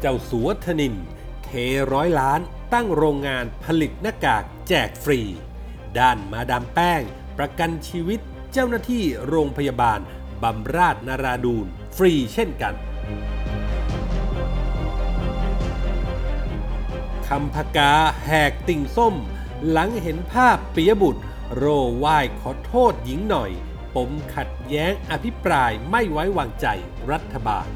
เจ้าสัวธนิน เทร้อยล้านตั้งโรงงานผลิตหน้ากากแจกฟรี ด้านมาดามแป้ง ประกันชีวิตเจ้าหน้าที่โรงพยาบาลบำราศนาราดูนฟรีเช่นกันคำพกาแหกติ่งส้ม หลังเห็นภาพปิยบุตร โรไหว้ขอโทษหญิงหน่อย ปมขัดแย้งอภิปรายไม่ไว้วางใจรัฐบาล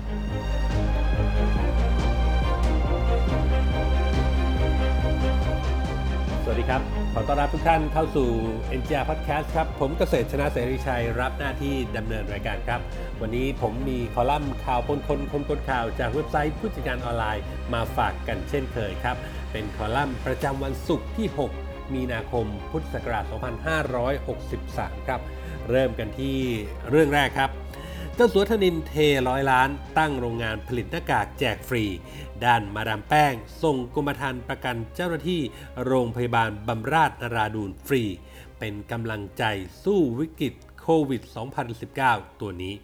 วัสดีครับ ขอต้อนรับทุกท่านเข้าสู่ NGR Podcast ครับ ผมเกษตรชนะเสรีชัยรับหน้าที่ดำเนินรายการครับ วันนี้ผมมีคอลัมน์ข่าวปนคนคนปนข่าวจากเว็บไซต์ผู้จัดการออนไลน์มาฝากกันเช่นเคยครับ เป็นคอลัมน์ประจำวันศุกร์ที่ 6 มีนาคมพุทธศักราช 2563 ครับ เริ่มกันที่เรื่องแรกครับ จ้าสัวธนินเทร้อยล้าน ตั้งโรงงานผลิตหน้ากากแจกฟรี ด้านมาดามแป้ง ส่งกรมธรรม์ประกันเจ้าหน้าที่ โรงพยาบาลบำราศนราดูนฟรี เป็นกำลังใจสู้วิกฤตโควิด 2019 ตัวนี้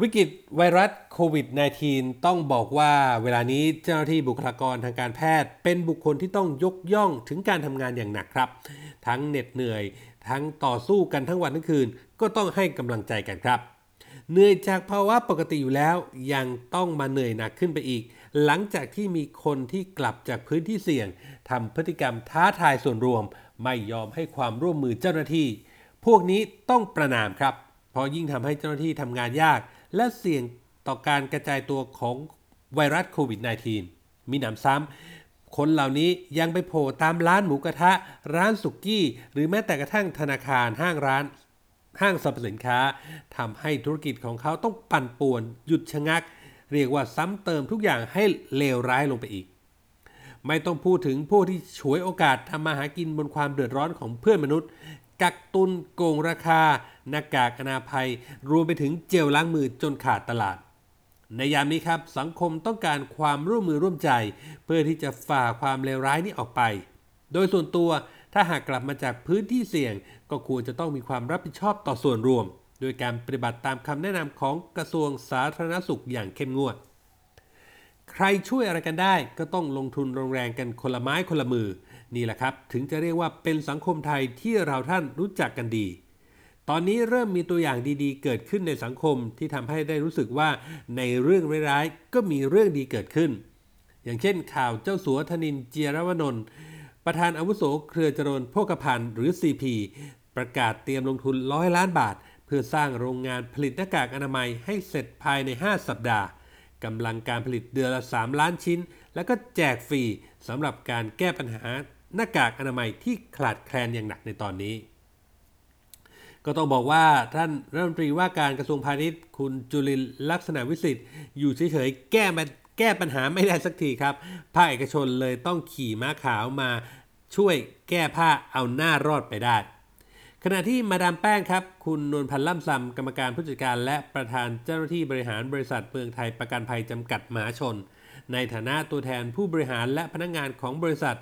วิกฤตไวรัสโควิด -19 ต้องบอกว่าเวลานี้เจ้าหน้าที่บุคลากรทางการแพทย์ เป็นบุคคลที่ต้องยกย่องถึงการทำงานอย่างหนักครับ ทั้งเหน็ดเหนื่อย ทั้งต่อสู้กันทั้งวันทั้งคืน ก็ต้องให้กำลังใจกันครับ เหนื่อยจากภาวะปกติอยู่แล้ว ยังต้องมาเหนื่อยหนักขึ้นไปอีก หลังจากที่มีคนที่กลับจากพื้นที่เสี่ยงทำพฤติกรรมท้าทายส่วนรวม ไม่ยอมให้ความร่วมมือเจ้าหน้าที่ พวกนี้ต้องประนามครับ เพราะยิ่งทำให้เจ้าหน้าที่ทำงานยาก และเสี่ยงต่อการกระจายตัวของไวรัสโควิด -19 มีหนำซ้ำคนเหล่านี้ยังไปโผล่ตามร้านหมูกระทะ ร้านสุกี้ หรือแม้แต่กระทั่งธนาคารห้างร้าน ห้างสรรพสินค้าทำให้ธุรกิจของเขาต้องปั่นป่วนหยุดชะงัก เรียกว่าซ้ำเติมทุกอย่างให้เลวร้ายลงไปอีก ไม่ต้องพูดถึงพวกที่ฉวยโอกาสทำมาหากินบนความเดือดร้อนของเพื่อนมนุษย์ กักตุนโกงราคา หน้ากากอนาภัย รวมไปถึงเจลล้างมือจนขาดตลาด ในยามนี้ครับสังคมต้องการความร่วมมือร่วมใจ เพื่อที่จะฝ่าความเลวร้ายนี้ออกไป โดยส่วนตัวถ้าหากกลับมาจากพื้นที่เสี่ยง ก็ควรจะต้องมีความรับผิดชอบต่อส่วนรวม โดยการปฏิบัติตามคำแนะนำของกระทรวงสาธารณสุขอย่างเข้มงวด ใครช่วยอะไรกันได้ก็ต้องลงทุนลงแรงกันคนละไม้คนละมือ นี่แหละครับ ถึงจะเรียกว่าเป็นสังคมไทยที่เราท่านรู้จักกันดีตอนนี้เริ่มมีตัวอย่างดีๆ เกิดขึ้นในสังคมที่ทำให้ได้รู้สึกว่าในเรื่องร้ายๆ ก็มีเรื่องดีเกิดขึ้น อย่างเช่นข่าวเจ้าสัวธนินเจียรวนนท์ประธานอาวุโสเครือจรนโภคภัณฑ์หรือ CP ประกาศเตรียมลงทุนร้อยล้านบาท เพื่อสร้างโรงงานผลิตหน้ากากอนามัยให้เสร็จภายใน 5 สัปดาห์กำลังการผลิตเดือนละ 3 ล้านชิ้น แล้วก็แจกฟรีสำหรับการแก้ปัญหาหน้ากากอนามัยที่ขาดแคลนอย่างหนักในตอนนี้ ก็ต้องบอกว่าท่านรัฐมนตรีว่าการกระทรวงพาณิชย์ คุณจุลินลักษณะวิสิทธิ์อยู่เฉยๆแก้มาแก้ปัญหาไม่ได้สักทีครับ ภาคเอกชนเลยต้องขี่ม้าขาวมาช่วยแก้ผ้าเอาหน้ารอดไปได้ ขณะที่มาดามแป้งครับ คุณนวลพันธ์ล่ำซำกรรมการผู้จัดการ และประธานเจ้าหน้าที่บริหารบริษัทเมืองไทยประกันภัยจำกัดมหาชน ในฐานะตัวแทนผู้บริหารและพนักงงานของบริษัท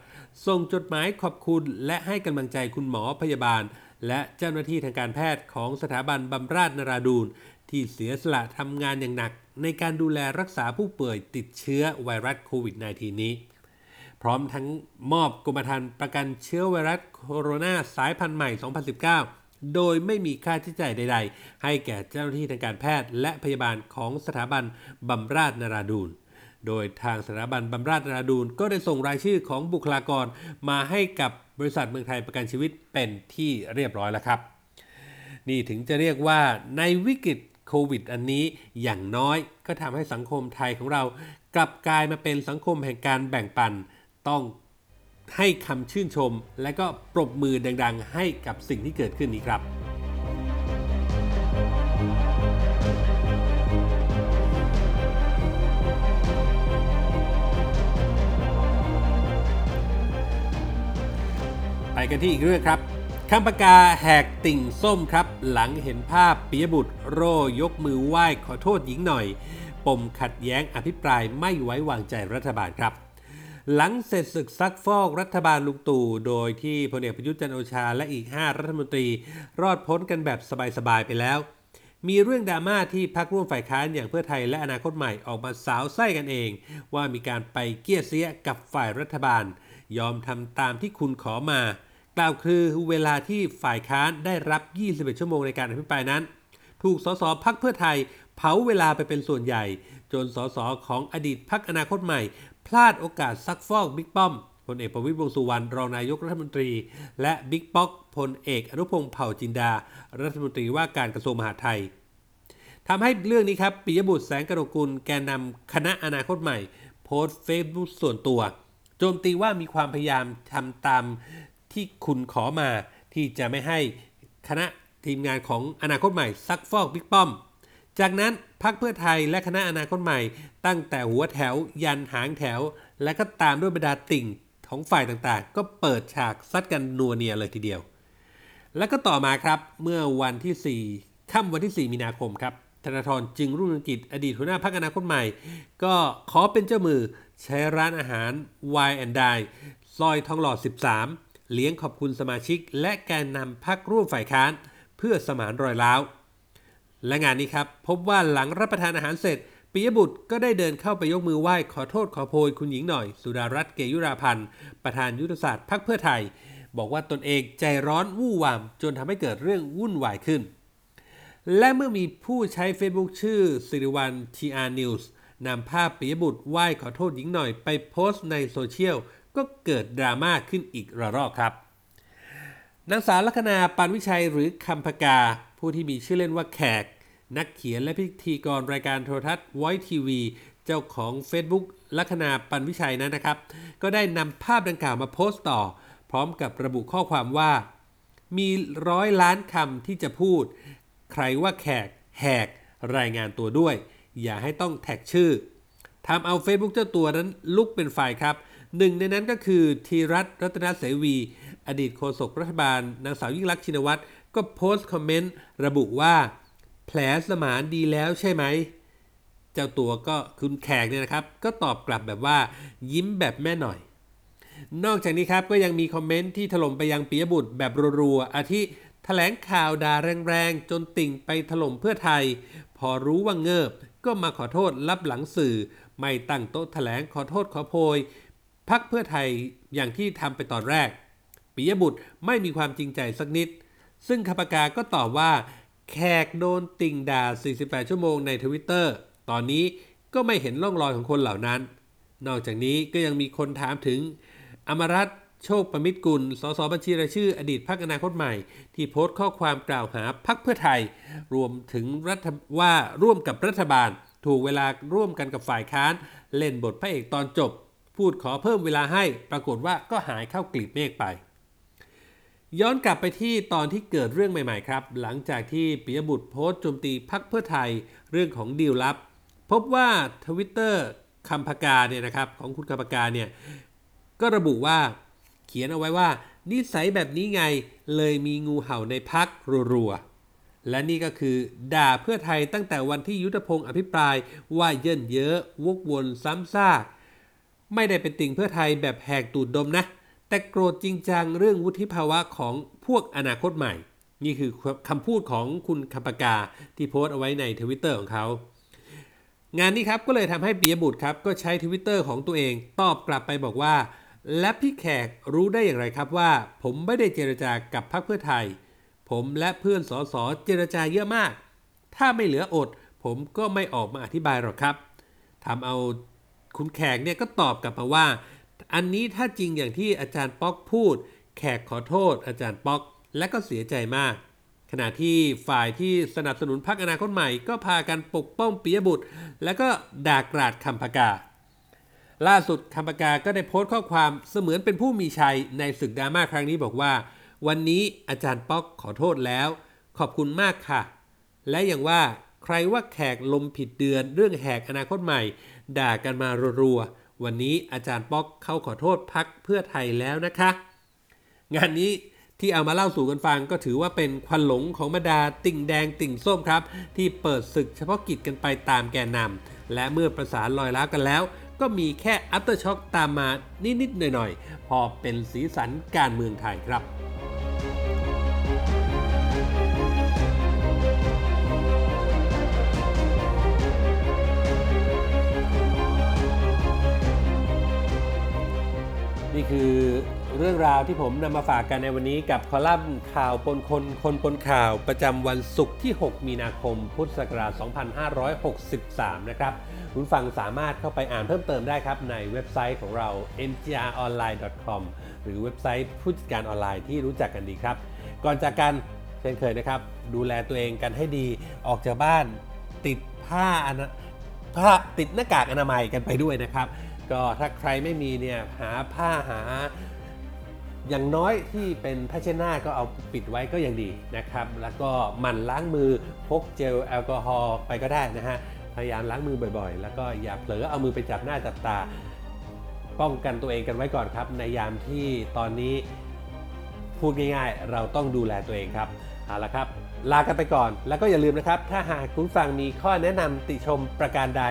ส่งจดหมายขอบคุณและให้กำลังใจคุณหมอพยาบาล และเจ้าหน้าที่ทางการแพทย์ของสถาบันบำราศนราดูนที่เสียสละทำงานอย่างหนัก ในการดูแลรักษาผู้ป่วยติดเชื้อไวรัสโควิด -19 นี้ พร้อมทั้งมอบกรมธรรม์ประกันเชื้อไวรัสโคโรนาสายพันธุ์ใหม่ 2019 โดยไม่มีค่าใช้จ่ายใด ๆ ให้แก่เจ้าหน้าที่ทางการแพทย์และพยาบาลของสถาบันบำราศนาราดูนโดยทางสถาบันบำราศนาราดูนก็ได้ส่งรายชื่อของบุคลากรมาให้กับบริษัทเมืองไทยประกันชีวิตเป็นที่เรียบร้อยแล้วครับ นี่ถึงจะเรียกว่าในวิกฤตโควิดอันนี้อย่างน้อยก็ทำให้สังคมไทยของเรากลับกลายมาเป็นสังคมแห่งการแบ่งปัน ต้องให้คำชื่นชม และก็ปรบมือดังๆ ให้กับสิ่งที่เกิดขึ้นนี้ครับไปกันที่อีกเรื่องครับคำปากาแหกติ่งส้มครับ หลังเห็นภาพปิยบุตรโรยกมือไหว้ขอโทษหญิงหน่อย ปมขัดแย้งอภิปรายไม่ไว้วางใจรัฐบาลครับ หลังเสร็จศึกซักฟอกรัฐบาลลุงตู่ โดยที่พลเอกประยุทธ์จันโอชาและอีก 5 รัฐมนตรี รอดพ้นกันแบบสบาย ๆ ไปแล้ว มีเรื่องดราม่าที่พักร่วมฝ่ายค้านอย่างเพื่อไทยและอนาคตใหม่ออกมาสาวไส้กันเอง ว่ามีการไปเกี้ยเสียกับฝ่ายรัฐบาล ยอมทำตามที่คุณขอมา กล่าวคือเวลาที่ฝ่ายค้านได้รับ 21 ชั่วโมงในการอภิปรายนั้น ถูกสสพักเพื่อไทยเผาเวลาไปเป็นส่วนใหญ่ จนสสของอดีตพักอนาคตใหม่ พลาดโอกาสซักฟอกบิ๊กป้อมพลเอกประวิตรวงสุวรรณรองนายกรัฐมนตรี และบิ๊กป๊อกพลเอกอนุพงศ์เผ่าจินดา รัฐมนตรีว่าการกระทรวงมหาดไทยทำให้เรื่องนี้ครับปิยบุตรแสงกระกุลแกนนำคณะอนาคตใหม่ โพสต์เฟซบุ๊กส่วนตัว โจมตีว่ามีความพยายามทำตามที่คุณขอมาที่จะไม่ให้คณะทีมงานของอนาคตใหม่ซักฟอกบิ๊กป้อม จากนั้นพักเพื่อไทยและคณะอนาคตใหม่ ตั้งแต่หัวแถวยันหางแถว และก็ตามด้วยบรรดาติ่งของฝ่ายต่างๆ ก็เปิดฉากซัดกันนัวเนียเลยทีเดียว แล้วก็ต่อมาครับเมื่อวันที่ 4ค่ำวันที่ 4 มีนาคมครับธนาธรจึงรุ่งเรืองกิจอดีตหัวหน้าพักอนาคตใหม่ ก็ขอเป็นเจ้ามือใช้ร้านอาหาร Y and d i ซอยทองหล่อ 13 เลี้ยงขอบคุณสมาชิก และแกนนำพักร่วมฝ่ายค้าน เพื่อสมานรอยร้าว และงานนี้ครับ พบว่าหลังรับประทานอาหารเสร็จปิยบุตรก็ได้เดินเข้าไปยกมือไหว้ขอโทษขอโพยคุณหญิงหน่อย สุดารัตน์เกยุราพันธ์ประธานยุทธศาสตร์พักเพื่อไทย บอกว่าตนเองใจร้อนวู่วาม จนทำให้เกิดเรื่องวุ่นวายขึ้น และเมื่อมีผู้ใช้ Facebook ชื่อสิริวัล TR News นำภาพปิยบุตรไหว้ขอโทษหญิงหน่อยไปโพสต์ในโซเชียลก็เกิดดราม่าขึ้นอีกระลอกครับนางสาวลัคนาปันวิชัยหรือคำผกา ผู้ที่มีชื่อเล่นว่าแขก นักเขียนและพิธีกรรายการโทรทัศน์ไวทีวีเจ้าของ Facebook ลัคนาปันวิชัยนั้นนะครับ ก็ได้นำภาพดังกล่าวมาโพสต์ต่อ พร้อมกับระบุข้อความว่า มีร้อยล้านคำที่จะพูด ใครว่าแขก แหก รายงานตัวด้วย อย่าให้ต้องแท็กชื่อทำเอา Facebook เจ้าตัวนั้นลุกเป็นฝ่ายครับหนึ่งในนั้นก็คือธีรัตรัตนเสวี อดีตโฆษกรัฐบาลนางสาวยิ่งรักชินวัตร ก็โพสต์คอมเมนต์ระบุว่า แผลสมานดีแล้วใช่ไหม เจ้าตัวก็คุณแขกเนี่ยนะครับ ก็ตอบกลับแบบว่า ยิ้มแบบแม่หน่อย นอกจากนี้ครับก็ยังมีคอมเมนต์ที่ถล่มไปยังปียบุตรแบบรัวๆอาทิแถลงข่าวด่าแรงๆ จนติ่งไปถล่มเพื่อไทย พอรู้ว่าเงิบ ก็มาขอโทษรับหลังสื่อ ไม่ตั้งโต๊ะแถลงขอโทษขอโพย พักเพื่อไทยอย่างที่ทำไปตอนแรกปิยบุตรไม่มีความจริงใจสักนิด ซึ่งคปกาก็ตอบว่า แขกโดนติ่งด่า 48 ชั่วโมงในทวิตเตอร์ตอนนี้ก็ไม่เห็นร่องรอยของคนเหล่านั้น นอกจากนี้ก็ยังมีคนถามถึง อมรัตโชคประมิตรกุล สสบัญชีรายชื่อ อดีตพักอนาคตใหม่ ที่โพสต์ข้อความกล่าวหาพักเพื่อไทย รวมถึงรัฐว่าร่วมกับรัฐบาล ถูกเวลาร่วมกันกับฝ่ายค้าน เล่นบทพระเอกตอนจบ พูดขอเพิ่มเวลาให้ ปรากฏว่าก็หายเข้ากลีบเมฆไป ย้อนกลับไปที่ตอนที่เกิดเรื่องใหม่ ๆ ครับ หลังจากที่ปิยบุตรโพสต์โจมตีพักเพื่อไทยเรื่องของดีลลับ พบว่าทวิตเตอร์คำพกาเนี่ยนะครับของคุณคำพกาเนี่ยก็ระบุว่าเขียนเอาไว้ว่า นิสัยแบบนี้ไงเลยมีงูเห่าในพักรัวๆ และนี่ก็คือ ด่าเพื่อไทยตั้งแต่วันที่ยุทธพงศ์อภิปรายว่าเยินเยอะวกวนซ้ำซากไม่ได้เป็นติ่งเพื่อไทยแบบแหกตูดดมนะ แต่โกรธจริงจังเรื่องวุฒิภาวะของพวกอนาคตใหม่ นี่คือคำพูดของคุณคำผกาที่โพสต์เอาไว้ในทวิตเตอร์ของเขา งานนี้ครับก็เลยทำให้ปิยบุตรครับก็ใช้ทวิตเตอร์ของตัวเองตอบกลับไปบอกว่า และพี่แขกรู้ได้อย่างไรครับว่า ผมไม่ได้เจรจากับพรรคเพื่อไทย ผมและเพื่อนสสเจรจาเยอะมาก ถ้าไม่เหลืออด ผมก็ไม่ออกมาอธิบายหรอกครับทำเอาคุณแขกเนี่ยก็ตอบกลับมาว่า อันนี้ถ้าจริงอย่างที่อาจารย์ป๊อกพูด แขกขอโทษ อาจารย์ป๊อก และก็เสียใจมาก ขณะที่ฝ่ายที่สนับสนุนพรรคอนาคตใหม่ ก็พากันปกป้องปิยบุตร และก็ด่ากราดคำพกา ล่าสุดคำพกาก็ได้โพสต์ข้อความเสมือนเป็นผู้มีชัยในศึกดราม่าครั้งนี้บอกว่า วันนี้อาจารย์ป๊อกขอโทษแล้ว ขอบคุณมากค่ะ และอย่างว่าใครว่าแขกลมผิดเดือนเรื่องแหกอนาคตใหม่ ด่ากันมารัว วันนี้อาจารย์ป๊อกเขาขอโทษพรรคเพื่อไทยแล้วนะคะ งานนี้ที่เอามาเล่าสู่กันฟังก็ถือว่าเป็นควันหลงของบรรดาติ่งแดงติ่งส้มครับ ที่เปิดศึกเฉพาะกิจกันไปตามแกนนำและเมื่อประสานรอยร้าวกันแล้ว ก็มีแค่ aftershock ตามมานิดๆหน่อยๆ พอเป็นสีสันการเมืองไทยครับ คือเรื่องราวที่ผมนำมาฝากกันในวันนี้กับคอลัมน์ข่าวปนคนคนปนข่าวประจำวันศุกร์ที่ 6 มีนาคม พุทธศักราช 2563 นะครับ คุณฟังสามารถเข้าไปอ่านเพิ่มเติมได้ครับ ในเว็บไซต์ของเรา mgronline.com หรือเว็บไซต์ผู้จัดการออนไลน์ที่รู้จักกันดีครับ ก่อนจากกันเช่นเคยนะครับ ดูแลตัวเองกันให้ดีออกจากบ้านติดผ้าอนาผ้าติดหน้ากากอนามัยกันไปด้วยนะครับ ก็ถ้าใครไม่มีเนี่ยหาผ้าหา อย่างน้อยที่เป็นผ้าเช็ดหน้าก็เอาปิดไว้ก็ยังดีนะครับ แล้วก็หมั่นล้างมือพกเจลแอลกอฮอล์ไปก็ได้นะฮะพยายามล้างมือบ่อยๆ แล้วก็อย่าเผลอเอามือไปจับหน้าจับตา ป้องกันตัวเองกันไว้ก่อนครับ ในยามที่ตอนนี้พูดง่ายๆ เราต้องดูแลตัวเองครับเอาละครับ ลากันไปก่อน แล้วก็อย่าลืมนะครับ ถ้าหากคุณฟังมีข้อแนะนำติชมประการใด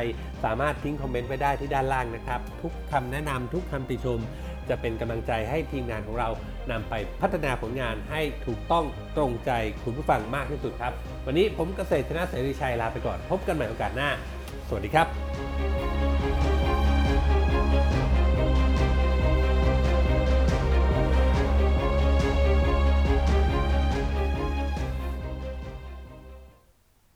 สามารถทิ้งคอมเมนต์ไว้ได้ที่ด้านล่างนะครับ ทุกคำแนะนำทุกคำติชม จะเป็นกำลังใจให้ทีมงานของเรานำไปพัฒนาผลงานให้ถูกต้องตรงใจคุณผู้ฟังมากที่สุดครับ วันนี้ผมเกษตรชนะเสรีชัยลาไปก่อน พบกันใหม่โอกาสหน้า สวัสดีครับ